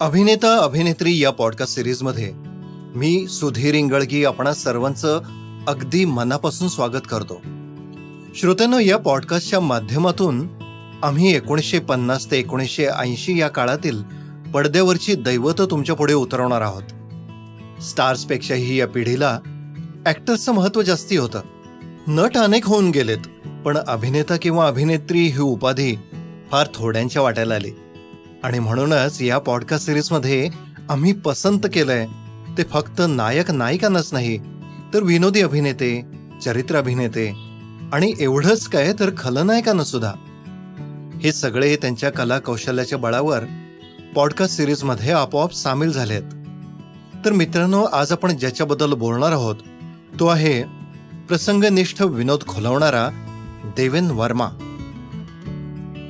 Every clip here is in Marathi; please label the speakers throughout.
Speaker 1: अभिनेता अभिनेत्री या पॉडकास्ट सिरीजमध्ये मी सुधीर इंगळगी आपणा सर्वांचं अगदी मनापासून स्वागत करतो. श्रोत्यांनो या पॉडकास्टच्या माध्यमातून आम्ही एकोणीसशे पन्नास ते एकोणीसशे ऐंशी या काळातील पडद्यावरची दैवत तुमच्यापुढे उतरवणार आहोत. स्टार्सपेक्षाही या पिढीला ॲक्टर्सचं महत्त्व जास्ती होतं. नट अनेक होऊन गेलेत पण अभिनेता किंवा अभिनेत्री ही उपाधी फार थोड्यांच्या वाटायला आली. आणि म्हणूनच या पॉडकास्ट सिरीजमध्ये आम्ही पसंत केलंय ते फक्त नायक नायिकांनाच नाही तर विनोदी अभिनेते चरित्र अभिनेते आणि एवढंच काय तर खलनायकांना सुद्धा. हे सगळे त्यांच्या कला कौशल्याच्या बळावर पॉडकास्ट सिरीजमध्ये आपोआप सामील झालेत. तर मित्रांनो आज आपण ज्याच्याबद्दल बोलणार आहोत तो आहे प्रसंगनिष्ठ विनोद खुलवणारा देवेन वर्मा.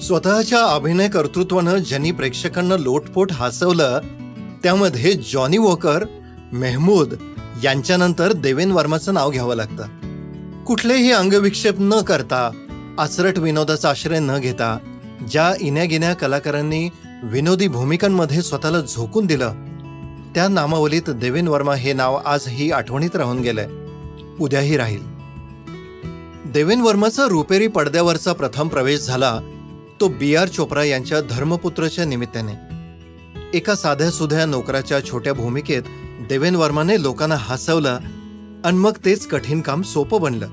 Speaker 1: स्वतःच्या अभिनय कर्तृत्वानं ज्यांनी प्रेक्षकांना लोटपोट हसवलं त्यामध्ये जॉनी वॉकर मेहमूद यांच्यानंतर देवेन वर्माचं नाव घ्यावं लागतं. कुठलेही अंगविक्षेप न करता आचरट विनोदाचा आश्रय न घेता ज्या इन्यागिन्या कलाकारांनी विनोदी भूमिकांमध्ये स्वतःला झोकून दिलं त्या नामावलीत देवेन वर्मा हे नाव आजही आठवणीत राहून गेलंय. उद्याही राहील. देवेन वर्माचा रुपेरी पडद्यावरचा प्रथम प्रवेश झाला तो बी आर चोप्रा यांच्या धर्मपुत्रच्या निमित्ताने. एका साध्या सुध्या नोकराच्या छोट्या भूमिकेत देवेन वर्माने लोकांना हसवलं आणि मग तेच कठीण काम सोपं बनलं.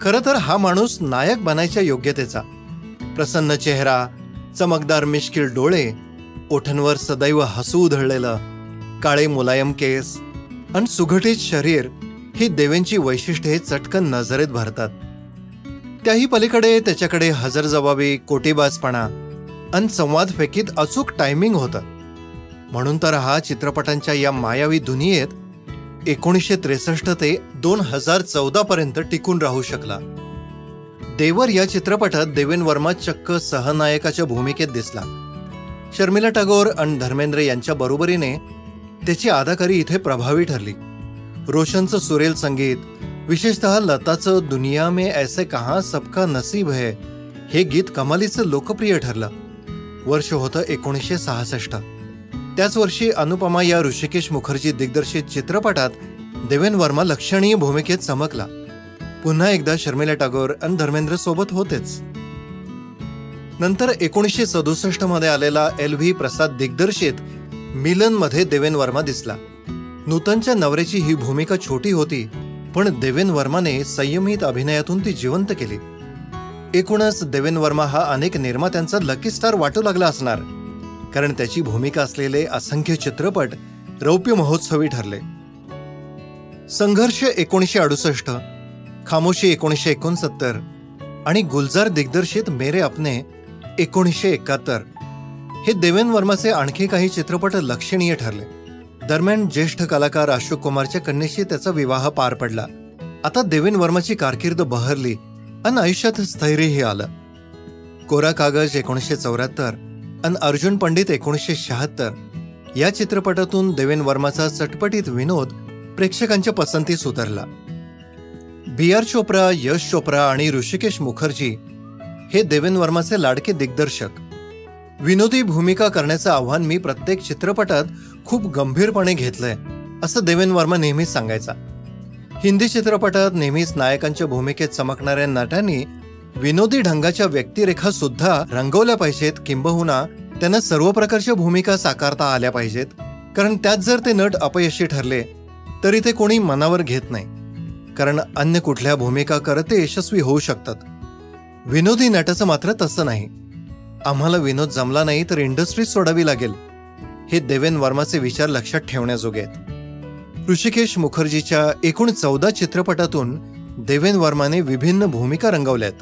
Speaker 1: खरं तर हा माणूस नायक बनायच्या योग्यतेचा. प्रसन्न चेहरा चमकदार मिश्किल डोळे ओठांवर सदैव हसू उधळलेलं काळे मुलायम केस आणि सुघटित शरीर ही देवेंची वैशिष्ट्ये चटकन नजरेत भरतात. त्याही पलीकडे त्याच्याकडे हजर जबाबी कोटीबाजपणा अन संवाद फेकीत अचूक टायमिंग होतं. म्हणून तर हा चित्रपटांच्या या मायावी दुनियेत एकोणीसशे त्रेसष्ट ते दोन हजार चौदा पर्यंत टिकून राहू शकला. देवर या चित्रपटात देवेन वर्मा चक्क सहनायकाच्या भूमिकेत दिसला. शर्मिला टागोर आणि धर्मेंद्र यांच्या बरोबरीने त्याची अदाकारी इथे प्रभावी ठरली. रोशनचं सुरेल संगीत विशेषतः लताचं दुनिया में ऐसे कहा सबका नसीब है हे गीत कमालीचं लोकप्रिय ठरलं. वर्ष होतं एकोणीसशे सहासष्ट. त्याच वर्षी अनुपमा या ऋषिकेश मुखर्जी दिग्दर्शित चित्रपटात देवेन वर्मा लक्षणीय भूमिकेत चमकला. पुन्हा एकदा शर्मिला टागोर आणि धर्मेंद्र सोबत होतेच. नंतर एकोणीसशे सदुसष्टमध्ये आलेला एल व्ही प्रसाद दिग्दर्शित मिलनमध्ये देवेन वर्मा दिसला. नूतनच्या नवऱ्याची ही भूमिका छोटी होती पण देवेन वर्माने संयमित अभिनयातून ती जिवंत केली. एकूणच देवेन वर्मा हा अनेक निर्मात्यांचा लकी स्टार वाटू लागला असणार कारण त्याची भूमिका असलेले असंख्य चित्रपट रौप्य महोत्सवी ठरले. संघर्ष एकोणीसशे अडुसष्ट खामोशी एकोणीसशे एकोणसत्तर आणि गुलजार दिग्दर्शित मेरे अपने एकोणीसशे एकाहत्तर हे देवेन वर्माचे आणखी काही चित्रपट लक्षणीय ठरले. दरम्यान ज्येष्ठ कलाकार अशोक कुमारच्या कन्येशी त्याचा विवाह पार पडला. आता देवेन वर्माची कारकीर्द बहरली आणि आयुष्यात स्थैर्यही आलं. कोरा कागज एकोणीसशे चौऱ्याहत्तर आणि अर्जुन पंडित एकोणीसशे शहात्तर या चित्रपटातून देवेन वर्माचा चटपटीत विनोद प्रेक्षकांच्या पसंतीस उतरला. बी आर चोप्रा यश चोप्रा आणि ऋषिकेश मुखर्जी हे देवेन वर्माचे लाडके दिग्दर्शक. विनोदी भूमिका करण्याचं आव्हान मी प्रत्येक चित्रपटात खूप गंभीरपणे घेतलंय असं देवेन वर्मा नेहमीच सांगायचा. हिंदी चित्रपटात नेहमीच नायकांच्या भूमिकेत चमकणाऱ्या नटांनी विनोदी ढंगाच्या व्यक्तिरेखा सुद्धा रंगवल्या पाहिजेत किंबहुना त्यांना सर्व प्रकारच्या भूमिका साकारता आल्या पाहिजेत. कारण त्यात जर ते नट अपयशी ठरले तरी ते कोणी मनावर घेत नाही. कारण अन्य कुठल्या भूमिका करत ते यशस्वी होऊ शकतात. विनोदी नटाचं मात्र तसं नाही. आम्हाला विनोद जमला नाही तर इंडस्ट्री सोडावी लागेल. हे देवेन वर्माचे विचार लक्षात ठेवण्याजोगे आहेत. ऋषिकेश मुखर्जीच्या एकूण चौदा चित्रपटातून देवेन वर्माने विभिन्न भूमिका रंगवल्यात.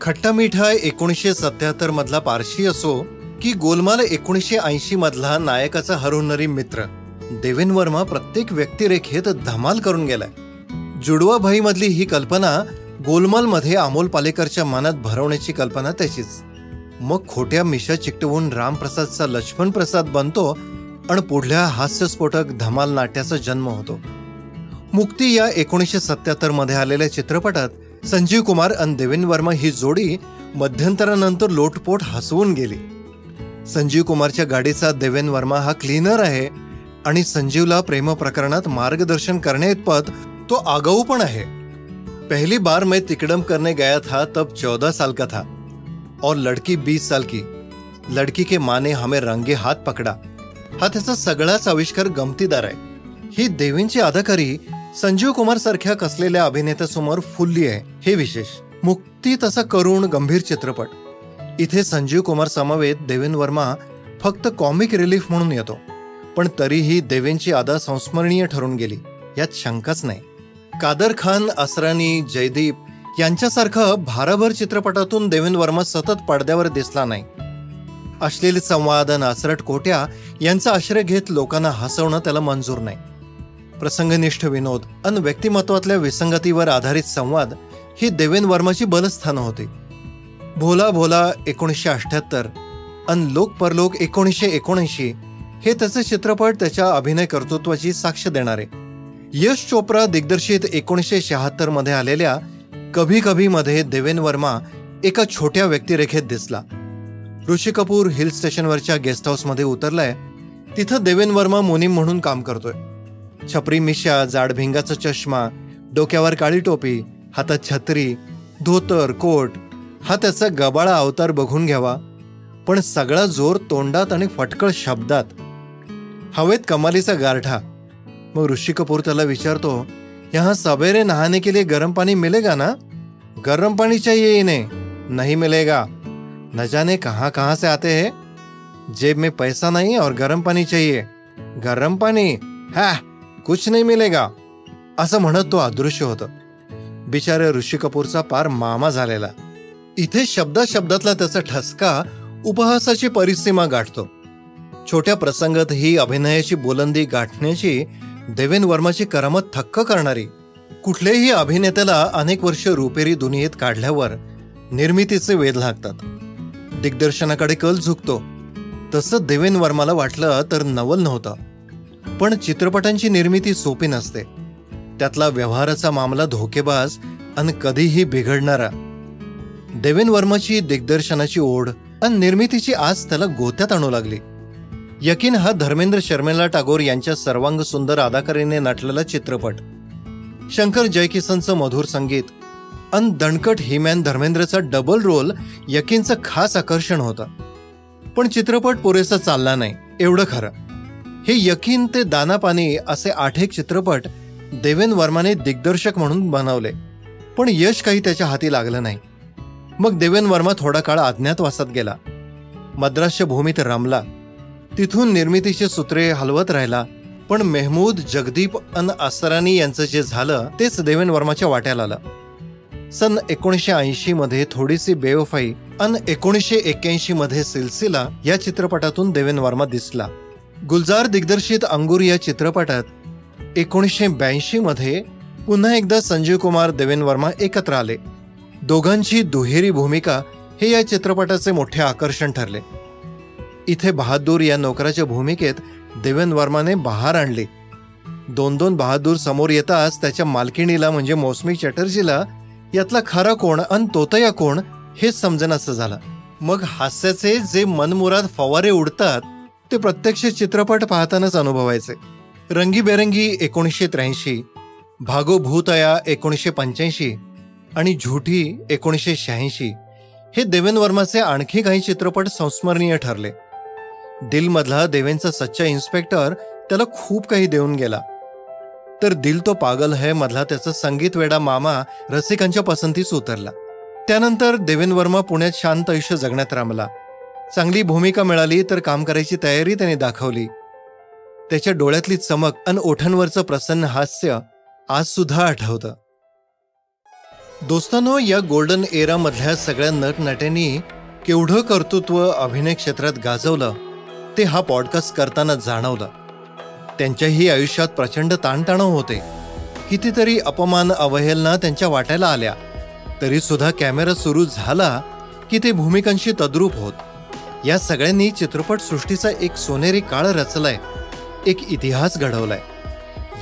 Speaker 1: खट्टा मिठा एकोणीसशे सत्याहत्तर मधला पारशी असो की गोलमाल एकोणीसशे ऐंशी मधला नायकाचा हरुनरी मित्र देवेन वर्मा प्रत्येक व्यक्तिरेखेत धमाल करून गेलाय. जुडवा भाई मधली ही कल्पना गोलमाल मध्ये अमोल पालेकरच्या मनात भरवण्याची कल्पना त्याचीच मग खोट्या मिशा चिकटवून रामप्रसादचा लक्ष्मण प्रसाद बनतो आणि पुढल्या हास्यस्फोटक धमाल नाट्याचा जन्म होतो. मुक्ती या एकोणीसशे सत्याहत्तरमध्ये आलेल्या चित्रपटात संजीव कुमार आणि देवेन वर्मा ही जोडी मध्यंतरानंतर लोटपोट हसवून गेली. संजीव कुमारच्या गाडीचा देवेन वर्मा हा क्लीनर आहे आणि संजीवला प्रेम प्रकरणात मार्गदर्शन करण्याइतपत तो आगाऊ पण आहे. पहली बार मैं तिकड़म करने गया था तब चौदह साल का था. और लड़की बीस साल की। लड़की के माँ ने हमें रंगे हात पकडा। हा त्याचा सगळाच आविष्कार गमतीदार आहे ही देवींची अदाकारी संजीव कुमार सारख्या कसलेल्या अभिनेत्यासमोर फुलली आहे हे विशेष। मुक्ती तसा करुण गंभीर चित्रपट। इथे संजीव कुमार समवेत देवेन वर्मा फक्त कॉमिक रिलीफ म्हणून येतो पण तरीही देवेंची अदा संस्मरणीय ठरून गेली यात शंकाच नाही। कादर खान असरानी जयदीप यांच्यासारखं भारभर चित्रपटातून देवेंद्र वर्मा सतत पडद्यावर दिसला नाही. अश्लील संवाद नासरट कोट्या यांचा आश्रय घेत लोकांना हसवणं त्याला मंजूर नाही. प्रसंगनिष्ठ विनोद अन व्यक्तिमत्वातल्या विसंगतीवर आधारित संवाद ही देवेंद्र वर्माची बलस्थानं होती. भोला भोला एकोणीसशे अठ्याहत्तर अन लोक परलोक एकोणीसशे एकोणऐंशी हे त्याचे चित्रपट त्याच्या अभिनय कर्तृत्वाची साक्ष देणारे. यश चोप्रा दिग्दर्शित एकोणीसशे शहात्तरमध्ये आलेल्या कभी कभी मध्ये देवेन वर्मा एका छोट्या व्यक्तिरेखेत दिसला. ऋषी कपूर हिल स्टेशनवरच्या गेस्ट हाऊसमध्ये उतरलाय. तिथं देवेन वर्मा मोनीम म्हणून काम करतोय. छपरी मिशा जाड भिंगाचा चष्मा डोक्यावर काळी टोपी हातात छत्री धोतर कोट हा त्याचा गबाळा अवतार बघून घ्यावा. पण सगळा जोर तोंडात आणि फटकळ शब्दात. हवेत कमालीचा गारठा. मग ऋषी कपूर त्याला विचारतो यहाँ सवेरे नहाने के लिए गर्म पानी मिलेगा ना? गर्म पानी चाहिए इन्हें। नहीं मिलेगा। न जाने कहाँ कहाँ से आते हैं। जेब में पैसा नहीं और गर्म पानी चाहिए। गर्म पानी? हा, कुछ नहीं मिलेगा। असं म्हणत तो अदृश्य होतं। बिचारे ऋषी कपूरचा पार मामा झालेला। इथे शब्दा शब्दातला त्याचा ठसका उपहासाची परिसीमा गाठतो। छोट्या प्रसंगात ही अभिनयाची बोलंदी गाठण्याची देवेन वर्माची करामत थक्क करणारी कुठल्याही अभिनेत्याला अनेक वर्ष रुपेरी दुनियेत काढल्यावर निर्मितीचे वेध लागतात. दिग्दर्शनाकडे कल झुकतो. तसं देवेन वर्माला वाटलं तर नवल नव्हतं. पण चित्रपटांची निर्मिती सोपी नसते. त्यातला व्यवहाराचा मामला धोकेबाज आणि कधीही बिघडणारा. देवेन वर्माची दिग्दर्शनाची ओढ आणि निर्मितीची आज त्याला गोत्यात आणू लागली. यकीन हा धर्मेंद्र शर्मेला टागोर यांच्या सर्वांग सुंदर अदाकारीने नटलेला चित्रपट. शंकर जयकिसनचं मधुर संगीत अन दणकट हिमॅन धर्मेंद्रचा डबल रोल यकीनचं खास आकर्षण होतं. पण चित्रपट पुरेसा चालला नाही एवढं खरं. हे यकीन ते दानापानी असे आठ एक चित्रपट देवेन वर्माने दिग्दर्शक म्हणून बनवले. पण यश काही त्याच्या हाती लागलं नाही. मग देवेन वर्मा थोडा काळ अज्ञातवासात गेला. मद्रासच्या भूमीत रमला. तिथून निर्मितीची सूत्रे हलवत राहिला. पण मेहमूद जगदीप अन आसरानी यांचं जे झालं तेच देवेन वर्माच्या वाट्याला आलं. सन एकोणीसशे ऐंशी मध्ये थोडीशी बेवफाई अन एकोणीसशे एक्क्याऐंशी मध्ये सिलसिला या चित्रपटातून देवेन वर्मा दिसला. गुलजार दिग्दर्शित अंगूर या चित्रपटात एकोणीसशे ब्याऐंशी मध्ये पुन्हा एकदा संजीव कुमार देवेन वर्मा एकत्र आले. दोघांची दुहेरी भूमिका हे या चित्रपटाचे मोठे आकर्षण ठरले. इथे बहादूर या नोकराच्या भूमिकेत देवेन वर्माने बहार आणली. दोन दोन बहादूर समोर येताच त्याच्या मालकिणीला म्हणजे मौसमी चॅटर्जीला यातला खरा कोण अन तोतया कोण हेच समजनाचं झालं. मग हास्याचे जे मनमुराद फवारे उडतात ते प्रत्यक्ष चित्रपट पाहतानाच अनुभवायचे. रंगीबेरंगी एकोणीसशे त्र्याऐंशी भागो भूतया एकोणीसशे पंच्याऐंशी आणि झुठी एकोणीसशे शहाऐंशी हे देवेन वर्माचे आणखी काही चित्रपट संस्मरणीय ठरले. दिलमधला देवेंचा सच्चा इन्स्पेक्टर त्याला खूप काही देऊन गेला. तर दिल तो पागल है मधला त्याचा संगीत वेडा मामा रसिकांच्या पसंतीस उतरला. त्यानंतर देवेन वर्मा पुण्यात शांत आयुष्य जगण्यात रमला. चांगली भूमिका मिळाली तर काम करायची तयारी त्याने दाखवली. त्याच्या डोळ्यातली चमक आणि ओठांवरचं प्रसन्न हास्य आज सुद्धा आठवतं. दोस्तांनो या गोल्डन एरामधल्या सगळ्या नटनट्यांनी केवढं कर्तृत्व अभिनय क्षेत्रात गाजवलं ते हा पॉडकास्ट करताना जाणवलं. त्यांच्याही आयुष्यात प्रचंड ताणतणाव होते. कितीतरी अपमान अवहेलना त्यांच्या वाट्याला आल्या. तरीसुद्धा कॅमेरा सुरू झाला की ते भूमिकांशी तद्रूप होत. या सगळ्यांनी चित्रपटसृष्टीचा एक सोनेरी काळ रचलाय. एक इतिहास घडवलाय.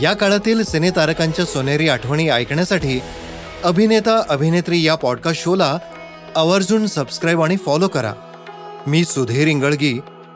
Speaker 1: या काळातील सिनेतारकांच्या सोनेरी आठवणी ऐकण्यासाठी अभिनेता अभिनेत्री या पॉडकास्ट शोला आवर्जून सबस्क्राईब आणि फॉलो करा. मी सुधीर इंगळगी